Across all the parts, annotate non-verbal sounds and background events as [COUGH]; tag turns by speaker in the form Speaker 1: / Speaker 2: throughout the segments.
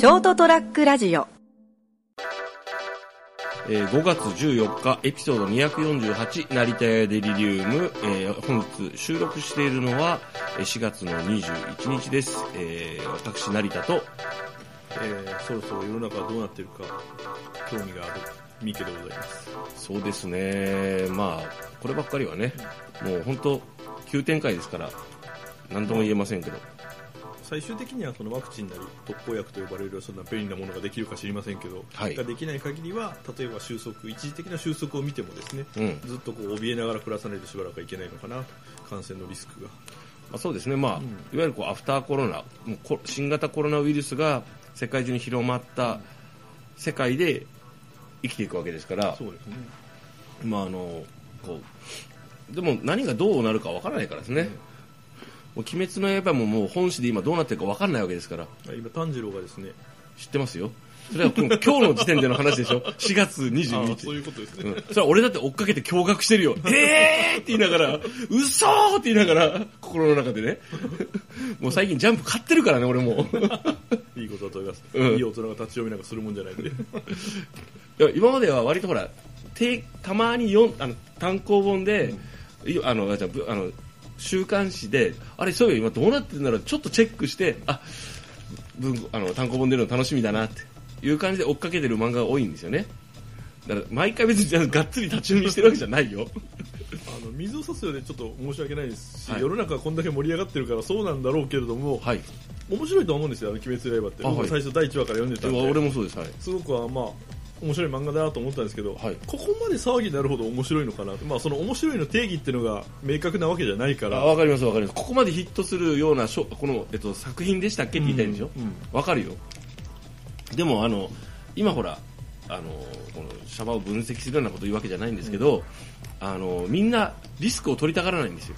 Speaker 1: ショートトラックラジオ。
Speaker 2: えー5月14日、エピソード248、成田屋デリリウム、えー本日収録しているのは、えー4月の21日です。えー私、成田と、
Speaker 3: えーそろそろ世の中はどうなってるか興味がある三池でございます。
Speaker 2: そうですね、まあ、こればっかりはね、もう本当、急展開ですから、何とも言えませんけど、
Speaker 3: 最終的にはそのワクチンなり特効薬と呼ばれるそんな便利なものができるか知りませんけど、
Speaker 2: はい。
Speaker 3: ができない限りは例えば収束一時的な収束を見てもですね、
Speaker 2: うん。
Speaker 3: ずっとこう怯えながら暮らさないとしばらくはいけないのかなと感染のリスクが。
Speaker 2: まあ、そうですね、まあ
Speaker 3: うん。
Speaker 2: いわゆるこうアフターコロナ、もうこ新型コロナウイルスが世界中に広まった世界で生きていくわけですから、
Speaker 3: そうですね。
Speaker 2: まああのこうでも何がどうなるかわからないからですね、もう鬼滅の刃ももう本誌で今どうなってるかわからないわけですから。
Speaker 3: 今炭治郎がですね。
Speaker 2: 知ってますよ。それは今日の時点での話でしょ。4月
Speaker 3: あ
Speaker 2: 22日。
Speaker 3: あそういうことですね、
Speaker 2: うん、それは俺だって追っかけて驚愕してるよ。[LAUGHS] えーって言いながら、嘘ーって言いながら、心の中でね。[LAUGHS] もう最近ジャンプ買ってるからね、俺も。[LAUGHS]
Speaker 3: いいことだと思います、
Speaker 2: うん。
Speaker 3: いい大人が立ち読みなんかするもんじゃないんで。
Speaker 2: いや今までは割とほら、てたまにあの単行本で、いあの、じゃあぶあの、週刊誌で、あれ、そういえば今どうなってるんだろう、ちょっとチェックして、あ、文あの単行本出るの楽しみだなっていう感じで追っかけてる漫画が多いんですよね。だから毎回別にじゃあがっつり立ち読みしてるわけじゃないよ。[LAUGHS]
Speaker 3: あの水を差すようでちょっと申し訳ないですし、
Speaker 2: はい
Speaker 3: 世の中はこんだけ盛り上がってるからそうなんだろうけれども、
Speaker 2: はい。
Speaker 3: 面白いとは思うんですよ、あの鬼滅の刃って。
Speaker 2: あはい
Speaker 3: 僕最初第1話から読んでたんで、
Speaker 2: 俺もそうです、はい。
Speaker 3: すごくはまあ、面白い漫画だなと思ったんですけど、
Speaker 2: はい。
Speaker 3: ここまで騒ぎになるほど面白いのかなと、まあ、その面白いの定義っていうのが明確なわけじゃないから、
Speaker 2: あわかりますわかります。ここまでヒットするようなこの、えっと、作品でしたっけ？って言いたいんでしょ
Speaker 3: うんうん。
Speaker 2: わ、かるよ。でもあの今ほらあのこのシャバを分析するようなことを言うわけじゃないんですけど、あのみんなリスクを取りたがらないんですよ。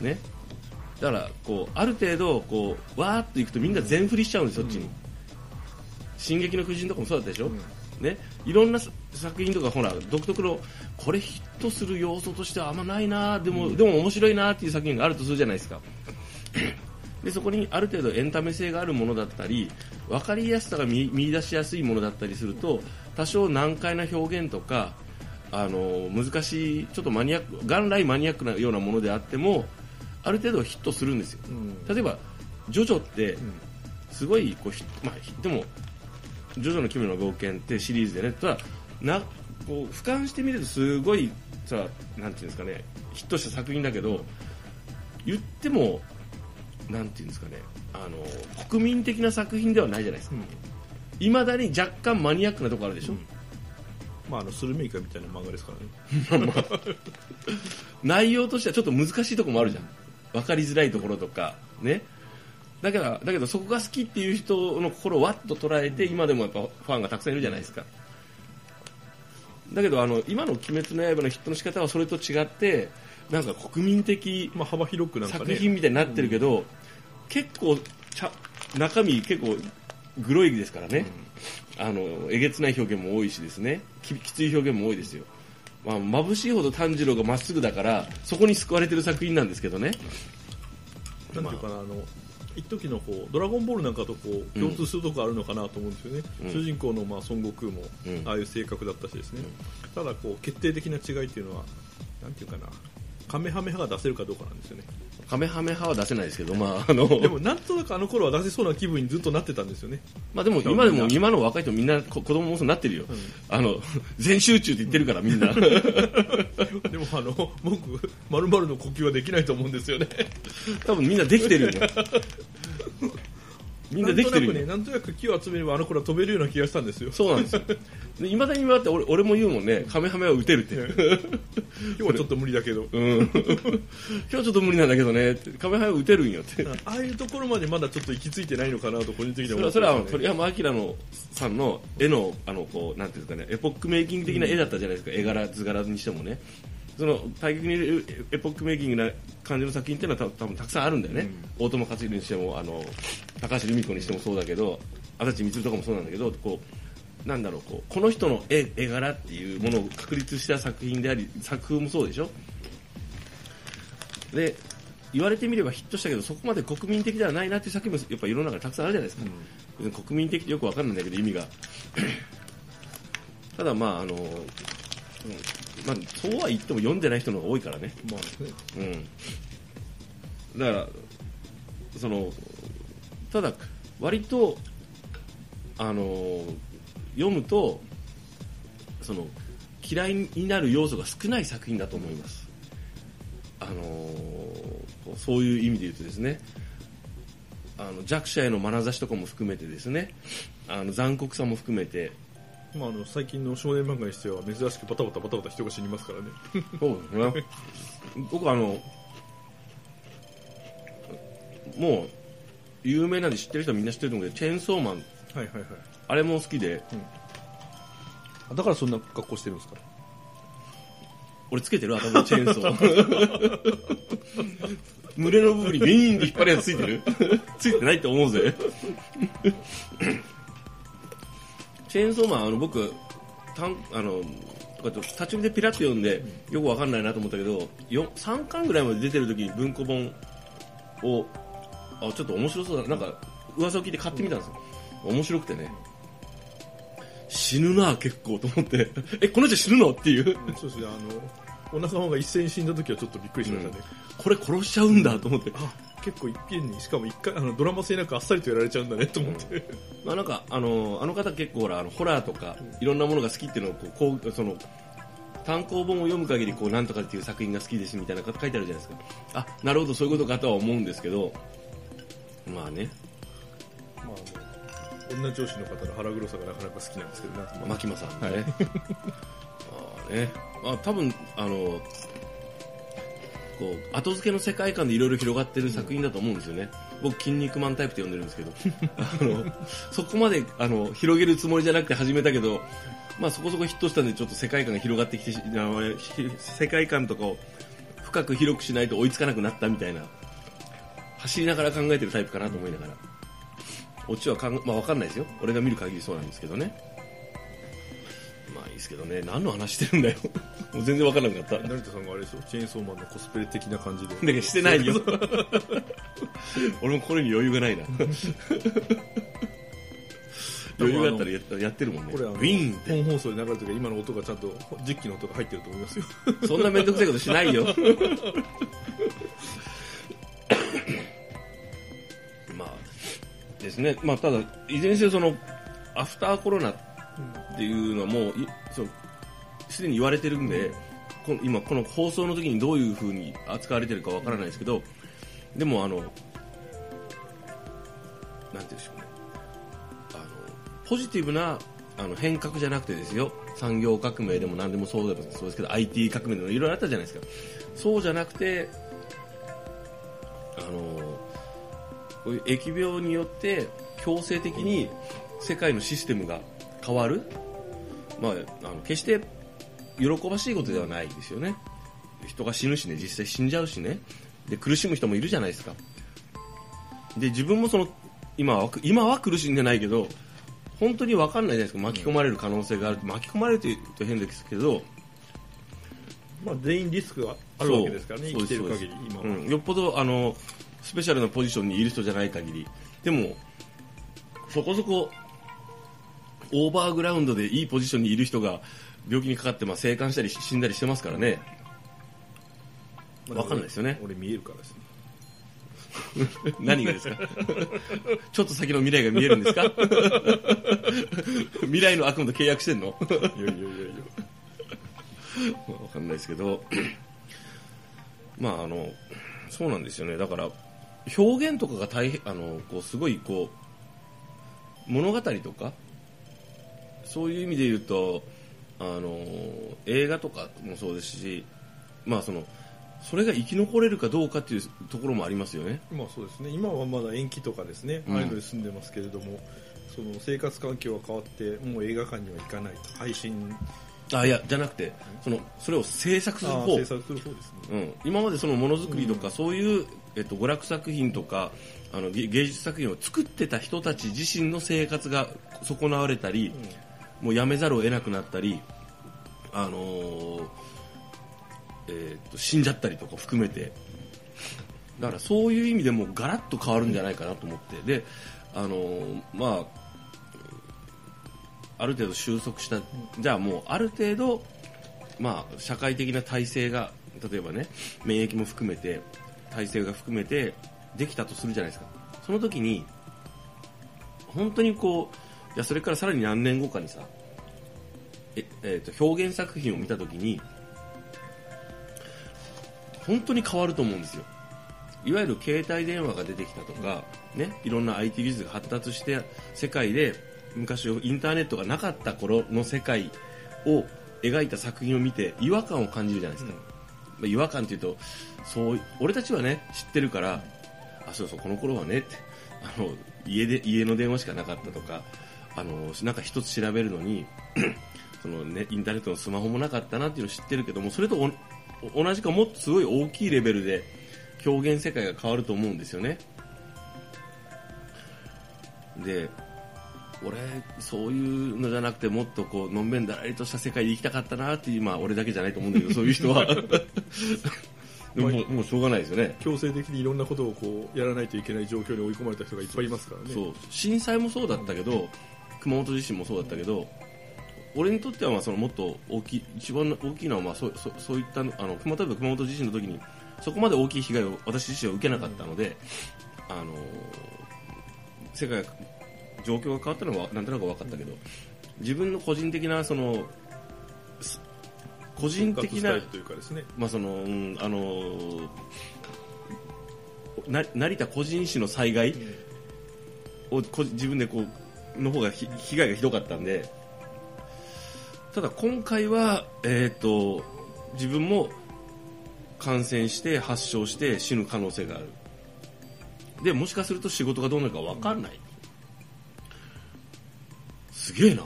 Speaker 2: ね。だからこうある程度こうわーっといくとみんな全振りしちゃうんですそっちに、進撃の巨人とかもそうだったでしょ、
Speaker 3: うん。
Speaker 2: ね、いろんなさ作品とかほら独特のこれヒットする要素としてはあんまないなでも、でも面白いなっていう作品があるとするじゃないですか。でそこにある程度エンタメ性があるものだったり分かりやすさが見見出しやすいものだったりすると多少難解な表現とかあの難しいちょっとマニアック元来マニアックなようなものであってもある程度ヒットするんですよ。
Speaker 3: うん。
Speaker 2: 例えばジョジョって
Speaker 3: うん。
Speaker 2: すごいこうひ、まあ、ひでも「ジョジョの奇妙な冒険」ってシリーズでね。ただなこう俯瞰してみるとすごいさなんていうんですかね。ヒットした作品だけど言ってもなんていうんですかね。あの国民的な作品ではないじゃないですか。
Speaker 3: うん。
Speaker 2: いまだに若干マニアックなところあるでしょ、
Speaker 3: まあ、あのスルメイカみたいな漫画ですからね。[LAUGHS]
Speaker 2: 内容としてはちょっと難しいところもあるじゃん。分かりづらいところとかねだからだけどそこが好きっていう人の心をわっと捉えて今でもやっぱファンがたくさんいるじゃないですか。だけどあの今の「鬼滅の刃」のヒットの仕方はそれと違ってなんか国民的
Speaker 3: まあ、幅広くなんかね。
Speaker 2: 作品みたいになってるけど、結構ちゃ中身結構グロいですからね、あのえげつない表現も多いしですね。ききつい表現も多いですよ、まあ、眩しいほど炭治郎がまっすぐだからそこに救われてる作品なんですけどね。
Speaker 3: なんていうかな、あの、一時のこう、ドラゴンボールなんかとこう、共通するとこあるのかなと思うんですよね。
Speaker 2: うん
Speaker 3: 主人公のまあ孫悟空も
Speaker 2: うん、
Speaker 3: ああいう性格だったしですね。ただこう、決定的な違いっていうのは、なんていうかな、カメハメハが出せるかどうかなんですよね。
Speaker 2: カメハメハは出せないですけど、まああの
Speaker 3: でも、なんとなくあの頃は出せそうな気分にずっとなってたんですよね。
Speaker 2: まあ、でも今でも今の若い人みんなこ子供もそうなってるよ、
Speaker 3: うん
Speaker 2: あの全集中って言ってるから [LAUGHS] みんな
Speaker 3: でもあの、僕、まるの呼吸はできないと思うんですよね。
Speaker 2: 多分みんなできてるよ [LAUGHS] みんなできてるよ
Speaker 3: なんとなくね、なんとなく木を集めればあの頃は飛べるような気がしたんですよ。
Speaker 2: そうなんですよ。いまだに今だって俺俺も言うもんね、カメハメは打てるって。
Speaker 3: 今日はちょっと無理だけど。
Speaker 2: うん。今日ちょっと無理なんだけどねカメハメは打てるんよって。
Speaker 3: ああいうところまでまだちょっと行き着いてないのかなと個人的に
Speaker 2: そ
Speaker 3: は
Speaker 2: れはそれ
Speaker 3: 思ってますね
Speaker 2: は鳥山明のさんの絵のあのこうなんていうかねエポックメイキング的な絵だったじゃないですか、絵柄図柄にしてもねその対極にいるエポックメイキングな感じの作品っていうのはた多分たくさんあるんだよね、大友克洋にしてもあの高橋留美子にしてもそうだけど足立光とかもそうなんだけどこうなんだろうこうこの人の絵絵柄っていうものを確立した作品であり作風もそうでしょ？で言われてみればヒットしたけどそこまで国民的ではないなっていう作品もやっぱ世の中にたくさんあるじゃないですか、別に国民的ってよくわかんないんだけど意味が。[CLEARS THROAT] ただまああの、うんまあ、そうは言っても読んでない人の方が多いからね。
Speaker 3: まあね。
Speaker 2: うん、だからそのただ割とあの読むとその嫌いになる要素が少ない作品だと思います。あのそういう意味で言うとですね。あの弱者への眼差しとかも含めてですね。あの残酷さも含めて
Speaker 3: まあ、あの最近の少年漫画にしては珍しくバタバタバタバタ人が死にますからね。
Speaker 2: そうですね。僕あの、もう、有名なんで知ってる人はみんな知ってると思うけど、チェーンソーマン、
Speaker 3: はいはいはい。
Speaker 2: あれも好きで、
Speaker 3: あだからそんな格好してるんですか？
Speaker 2: 俺つけてる？頭にチェーンソー。群れの部分にビーンって引っ張るやつついてる？ついてないって思うぜ。チェーンソーマン、あの僕、たんあの、立ち読みでピラッと読んで、よくわかんないなと思ったけど、よ3巻ぐらいまで出てる時に文庫本を、あ、ちょっと面白そうだな、なんか噂を聞いて買ってみたんですよ。面白くてね。死ぬな、結構と思って。[LAUGHS] え、この人死ぬの？っていう。
Speaker 3: そうですねあのお腹の方が一斉に死んだ時はちょっとびっくりしましたね、
Speaker 2: これ殺しちゃうんだと思って。
Speaker 3: あ結構いっぺんにしかも一回あのドラマ性なくあっさりとやられちゃうんだねと思って、
Speaker 2: まあなんか、あの、あの方結構ほら、あの、ホラーとか、いろんなものが好きっていうのを、こう、こうその、単行本を読む限り、こう、なんとかっていう作品が好きですみたいな書いてあるじゃないですか。あ、なるほど、そういうことかとは思うんですけど、まあね、
Speaker 3: まあ女上司の方の腹黒さがなかなか好きなんですけどな
Speaker 2: 牧間さんね。あ [LAUGHS] あね、まあ多分、あの、こう、後付けの世界観でいろいろ広がってる作品だと思うんですよね。僕、筋肉マンタイプって呼んでるんですけど、[LAUGHS] あの、そこまで、あの、広げるつもりじゃなくて始めたけど、まあそこそこヒットしたんで、ちょっと世界観が広がってきて世界観とかを深く広くしないと追いつかなくなったみたいな、走りながら考えてるタイプかなと思いながら。オチはかん、まあわかんないですよ。俺が見る限りそうなんですけどね。まあいいですけどね、何の話してるんだよ。[LAUGHS] もう全然わからなくなった。だ
Speaker 3: 成田さんがあれですよチェーンソーマンのコスプレ的な感じで [LAUGHS]
Speaker 2: けどしてないよ。[LAUGHS] 俺もこれに余裕がないな。余裕があったらややってるもんね。
Speaker 3: これ
Speaker 2: ウィーンって。
Speaker 3: 本放送で流れてるから今の音がちゃんと実機の音が入ってると思いますよ
Speaker 2: そんなめんどくさいことしないよ。まあ、ですね。まあ、ただ、いずれにせよその、アフターコロナってていうのはもう、そうすでに言われてるんで、こ今この放送の時にどういう風に扱われてるかわからないですけど、でもあの、なんて言うんでしょうね。あの、ポジティブなあの変革じゃなくてですよ、産業革命でも何でもそうでもそうですけど、IT 革命でもいろいろあったじゃないですか。そうじゃなくて、あの、こういう疫病によって強制的に世界のシステムが変わる？まあ、あの決して喜ばしいことではないですよね。人が死ぬしね、実際死んじゃうしね。で、苦しむ人もいるじゃないですか。で、自分もその、今は、今は苦しんでないけど、本当に分かんないじゃないですか。巻き込まれる可能性がある。巻き込まれると言うと変ですけど、
Speaker 3: まあ全員リスクがあるわけですからね生きてる限り今は、
Speaker 2: うん、よっぽどあのスペシャルなポジションにいる人じゃない限りでもそこそこオーバーグラウンドでいいポジションにいる人が病気にかかって、まあ、生還したり死んだりしてますからね。
Speaker 3: まあ
Speaker 2: わかんないですよね。
Speaker 3: 俺見えるからですね。[LAUGHS]
Speaker 2: 何がですか？[LAUGHS] ちょっと先の未来が見えるんですか？[LAUGHS] 未来の悪夢と契約してんの？
Speaker 3: いやいやいやいや。
Speaker 2: わかんないですけど、まああの、そうなんですよね。だから、表現とかが大変、あの、こう、すごい、こう、物語とか、そういう意味で言うと、あの、映画とかもそうですし、まあその、それが生き残れるかどうかっていうところもありますよね。
Speaker 3: まあそうですね。今はまだ延期とかですね、
Speaker 2: うん。
Speaker 3: ああいうので住んでますけれどもその生活環境が変わってもう映画館には行かないと。配信。
Speaker 2: あ、いや、じゃなくて、その、それを制作する方。
Speaker 3: あ制作する方ですね。
Speaker 2: うん、今までそのものづくりとか、そういう、えっと、娯楽作品とかあの芸芸術作品を作ってた人たち自身の生活が損なわれたり、もうやめざるを得なくなったり、あのーえーと死んじゃったりとか含めて。だからそういう意味でもガラッと変わるんじゃないかなと思って。であのまあある程度収束したじゃあもうある程度まあ社会的な体制が例えばね免疫も含めて体制が含めてできたとするじゃないですか。その時に本当にこういやそれからさらに何年後かにさえ、えーと表現作品を見た時に本当に変わると思うんですよ。いわゆる携帯電話が出てきたとか、ね、いろんな IT 技術が発達して世界で昔インターネットがなかった頃の世界を描いた作品を見て違和感を感じるじゃないですか、まあ違和感っていうとそう俺たちはね知ってるからあそうそうこの頃はねってあの家で家の電話しかなかったとかあのなんか一つ調べるのに [CLEARS THROAT] その、ね、インターネットのスマホもなかったなっていうのを知ってるけどもそれとお同じかもっとすごい大きいレベルで表現世界が変わると思うんですよね。で俺そういうのじゃなくてもっとこうのんべんだらりとした世界で生きたかったなっていうまあ俺だけじゃないと思うんだけど [LAUGHS] そういう人は。[LAUGHS] でももうもうしょうがないですよね。
Speaker 3: 強制的にいろんなことをこうやらないといけない状況に追い込まれた人がいっぱいいますからね。
Speaker 2: そう。震災もそうだったけど熊本地震もそうだったけど俺にとってはまあそのもっと大きい一番大きいのはまあそうそうそういったあの熊本熊本地震の時にそこまで大きい被害を私自身は受けなかったので、あの世界が状況が変わったのはなんとなく分かったけど自分の個人的なそのす個人的な
Speaker 3: 復活スタイルというかですね。
Speaker 2: まあそのうんあのな成田個人史の災害をこ自分でこうの方がひ被害がひどかったんでただ今回は、えー、と自分も感染して発症して死ぬ可能性がある。でもしかすると仕事がどうなるか分かんない、すげえな。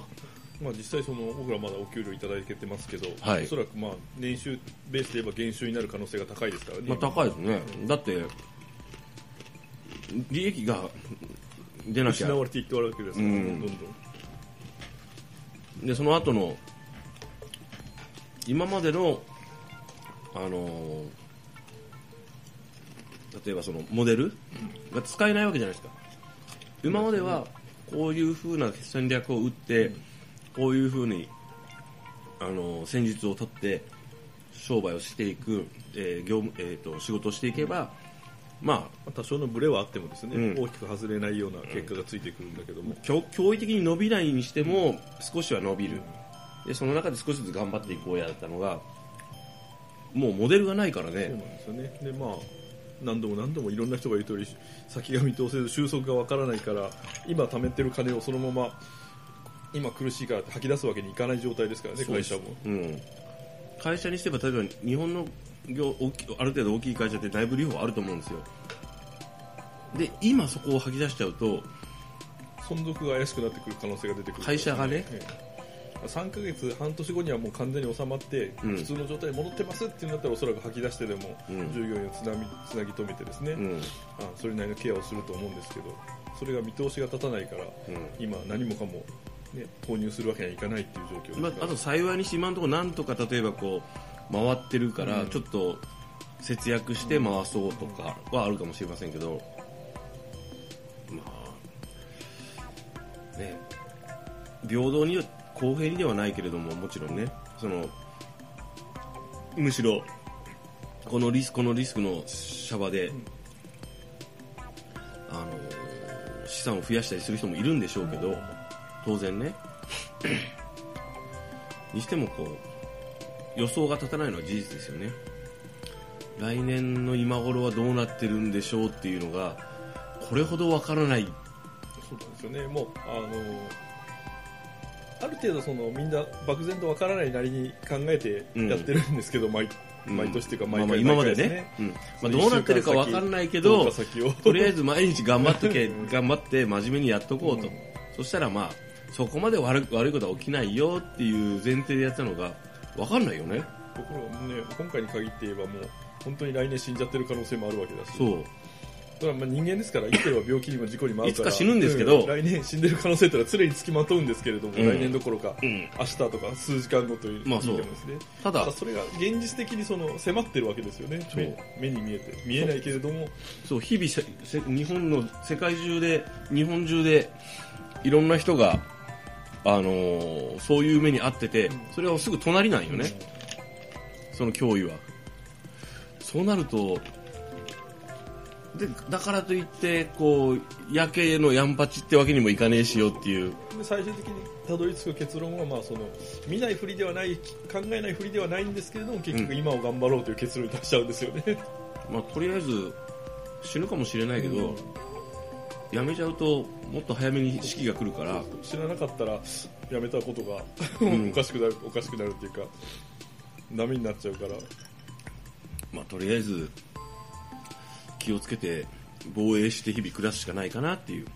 Speaker 3: まあ、実際その僕らまだお給料いただけてますけど、
Speaker 2: はい。
Speaker 3: おそらくまあ年収ベースで言えば減収になる可能性が高いですからね、
Speaker 2: まあ、高いですね、だって利益が出なきゃ。
Speaker 3: 失われていっておるわけですから、ね
Speaker 2: うん。
Speaker 3: どんどん。
Speaker 2: でその後の今までのあのー例えばそのモデルが使えないわけじゃないですか。今まではこういう風な戦略を打ってこういう風にあのー戦術を取って商売をしていく、えー業務えー、と仕事をしていけばまあ
Speaker 3: まあ多少のブレはあってもですね、
Speaker 2: うん。
Speaker 3: 大きく外れないような結果がついてくるんだけども、
Speaker 2: 驚驚異的に伸びないにしても少しは伸びる。でその中で少しずつ頑張っていこうやったのがもうモデルがないから
Speaker 3: そうなん
Speaker 2: ね
Speaker 3: ですよね。でまあ何度も何度もいろんな人が言う通り先が見通せず収束がわからないから今貯めてる金をそのまま今苦しいからって吐き出すわけにいかない状態ですからね会社も。
Speaker 2: うん、会社にしてば例えば日本の業大きある程度大きい会社って内部留保あると思うんですよ。で今そこを吐き出しちゃうと
Speaker 3: 存続が怪しくなってくる可能性が出てくる。
Speaker 2: 会社がね
Speaker 3: ええ。3ヶ月半年後にはもう完全に収まって、
Speaker 2: うん。
Speaker 3: 普通の状態に戻ってますってなったらおそらく吐き出してでも、
Speaker 2: うん。
Speaker 3: 従業員をつなみつなぎ止めてですね、
Speaker 2: うん。
Speaker 3: あそれなりのケアをすると思うんですけどそれが見通しが立たないから
Speaker 2: うん。
Speaker 3: 今何もかも、ね、投入するわけにはいかないっていう状況です
Speaker 2: まあ、あと幸いにして今のところなんとか例えばこう回ってるから
Speaker 3: うん。
Speaker 2: ちょっと節約して回そうとかはあるかもしれませんけどまあね。平等には公平にではないけれどももちろんね。そのむしろこのリスクこのリスクのシャバで、あの資産を増やしたりする人もいるんでしょうけど当然ね。[LAUGHS] にしてもこう予想が立たないのは事実ですよね。来年の今頃はどうなってるんでしょうっていうのがこれほどわからない。
Speaker 3: そうですよね。もうあのある程度そのみんな漠然とわからないなりに考えてやってるんですけど、毎毎年っていうか毎回
Speaker 2: まあまあ今までね。
Speaker 3: す
Speaker 2: うん。まあ、どうなってるかわかんないけどとりあえず毎日頑張っとけ [LAUGHS]
Speaker 3: うん。
Speaker 2: 頑張って真面目にやっとこうと、
Speaker 3: うん。
Speaker 2: そしたらまあそこまで悪い悪いことは起きないよっていう前提でやったのがわかんないよね。
Speaker 3: ところがね今回に限って言えばもう本当に来年死んじゃってる可能性もあるわけだし。
Speaker 2: そう。
Speaker 3: それはまあ人間ですから生きてれば病気にも事故にも遭うから
Speaker 2: いつか死ぬんですけど。
Speaker 3: うん来年死んでる可能性ってのは常につきまとうんですけれども、
Speaker 2: うん。
Speaker 3: 来年どころか、
Speaker 2: うん
Speaker 3: 明日とか数時間後という
Speaker 2: まあそう。
Speaker 3: 意味でもですね。
Speaker 2: ただ。
Speaker 3: ただそれが現実的にその迫ってるわけですよね目に見えて。見えないけれども。
Speaker 2: そう日々せせ日本の世界中で日本中でいろんな人が、あのーそういう目に遭っててそれはすぐ隣なんよね、その脅威は。そうなるとでだからといってこう夜景のヤンパチってわけにもいかねえしよっていう。
Speaker 3: で最終的にたどり着く結論は、まあ、その見ないふりではない考えないふりではないんですけれども結局今を頑張ろうという結論に達しちゃうんですよね、
Speaker 2: まあ、とりあえず死ぬかもしれないけど、やめちゃうともっと早めに死期が来るから。
Speaker 3: 知らなかったらやめたことが、
Speaker 2: ん。
Speaker 3: おかしくなるおかしくなるっていうかダメになっちゃうから。
Speaker 2: まあ、とりあえず気をつけて防衛して日々暮らすしかないかなっていう、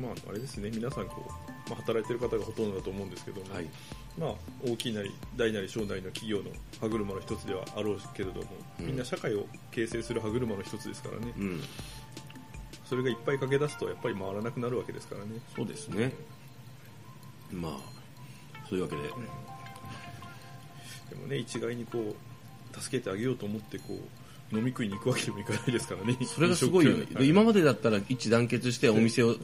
Speaker 3: まああれですね。皆さんこう、まあ、働いてる方がほとんどだと思うんですけども、
Speaker 2: はい。
Speaker 3: まあ、大きいなり大なり小なりの企業の歯車の一つではあろうけれども、
Speaker 2: うん。
Speaker 3: みんな社会を形成する歯車の一つですからね。
Speaker 2: うん、
Speaker 3: それがいっぱい駆け出すとやっぱり回らなくなるわけですからね。
Speaker 2: そうですね。まあそういうわけで、
Speaker 3: でもね一概にこう助けてあげようと思ってこう飲み食いに行くわけにもいかないですからね。
Speaker 2: それがすごいよね。今までだったら一致団結してお店を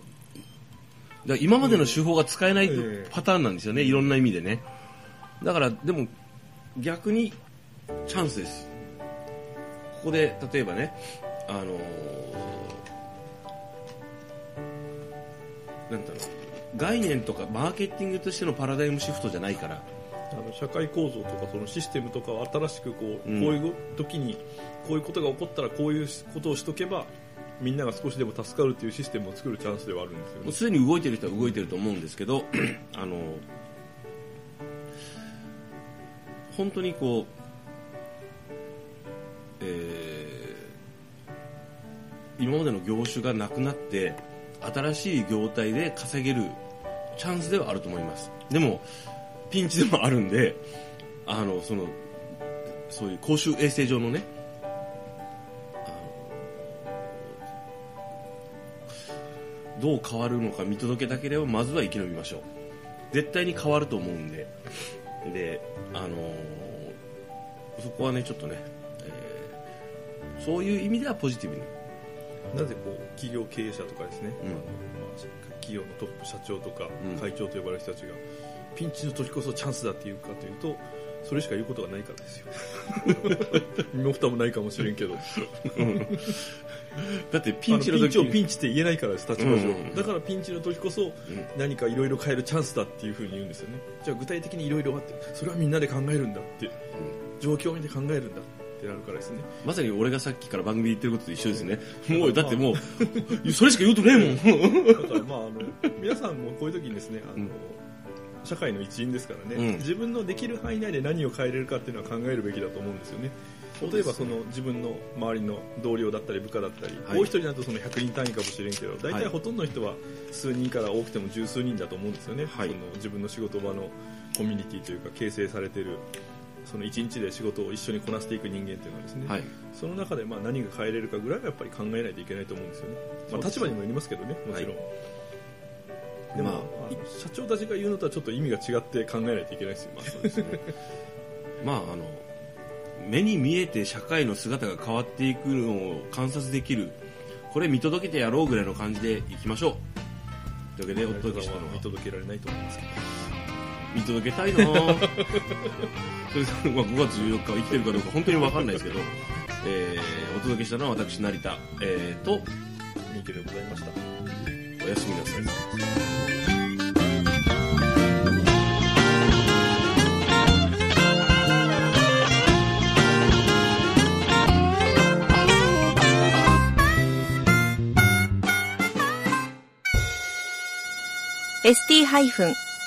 Speaker 2: だ今までの手法が使えない
Speaker 3: ええ
Speaker 2: パターンなんですよね。いろんな意味でね。だからでも逆にチャンスです。ここで例えばねあのーなんだろう。概念とかマーケティングとしてのパラダイムシフトじゃないから。
Speaker 3: あの社会構造とかそのシステムとかを新しくこう,、
Speaker 2: うん。
Speaker 3: こういう時にこういうことが起こったらこういうことをしとけばみんなが少しでも助かるっていうシステムを作るチャンスではあるんですよね。
Speaker 2: もうすでに動いてる人は動いてると思うんですけど [CLEARS THROAT] あの本当にこう、えー今までの業種がなくなって新しい業態で稼げるチャンスではあると思います。でもピンチでもあるんであのそのそういう公衆衛生上のねどう変わるのか見届けたければまずは生き延びましょう。絶対に変わると思うんで。であのーそこはねちょっとね、えーそういう意味ではポジティブに
Speaker 3: なぜこう企業経営者とかですね、
Speaker 2: うん。
Speaker 3: あのまあ、企業のトップ社長とか
Speaker 2: うん。
Speaker 3: 会長と呼ばれる人たちが、ピンチの時こそチャンスだっていうかというとそれしか言うことがないからですよ。[LAUGHS] 身も蓋もないかもしれんけど。
Speaker 2: だってピ
Speaker 3: ピン
Speaker 2: ンチの時
Speaker 3: チのピンチをピンチって言えないからです立場上、
Speaker 2: うん。
Speaker 3: だからピンチの時こそ何かいろいろ変えるチャンスだっていうふうに言うんですよね。じゃあ具体的にいろいろあってそれはみんなで考えるんだって状況を見て考えるんだってなるからですね。
Speaker 2: まさに俺がさっきから番組で言ってることと一緒ですね。[LAUGHS] もうだってもうそれしか言うとねえもん。
Speaker 3: だからまああの皆さんもこういう時にですねあの、
Speaker 2: うん。
Speaker 3: 社会の一員ですからね、
Speaker 2: うん。
Speaker 3: 自分のできる範囲内で何を変えれるかっていうのは考えるべきだと思うんですよね。例えばその自分の周りの同僚だったり部下だったり、
Speaker 2: はい
Speaker 3: 多い人になるとその100人単位かもしれんけど大
Speaker 2: はい。
Speaker 3: 体ほとんどの人は数人から多くても十数人だと思うんですよね、
Speaker 2: はい。
Speaker 3: その自分の仕事場のコミュニティというか形成されているその一日で仕事を一緒にこなしていく人間っていうのはですね、
Speaker 2: はい。
Speaker 3: その中でまあ何が変えれるかぐらいはやっぱり考えないといけないと思うんですよね、まあ、立場にもよりますけどねもちろん、
Speaker 2: は
Speaker 3: でも、
Speaker 2: まあ
Speaker 3: 社長たちが言うのとはちょっと意味が違って考えないといけないですよ、
Speaker 2: まあそうですね。まああの目に見えて社会の姿が変わっていくのを観察できるこれ見届けてやろうぐらいの感じでいきましょう。というわけでお届けしたのは。
Speaker 3: 見届けられないと思いますけど
Speaker 2: 見届けたいな。ぁ [LAUGHS] それでまあ5月14日は生きてるかどうか本当に分かんないですけど、えーお届けしたのは私成田、えー、と
Speaker 3: 三池でございました。
Speaker 2: おやすみなさい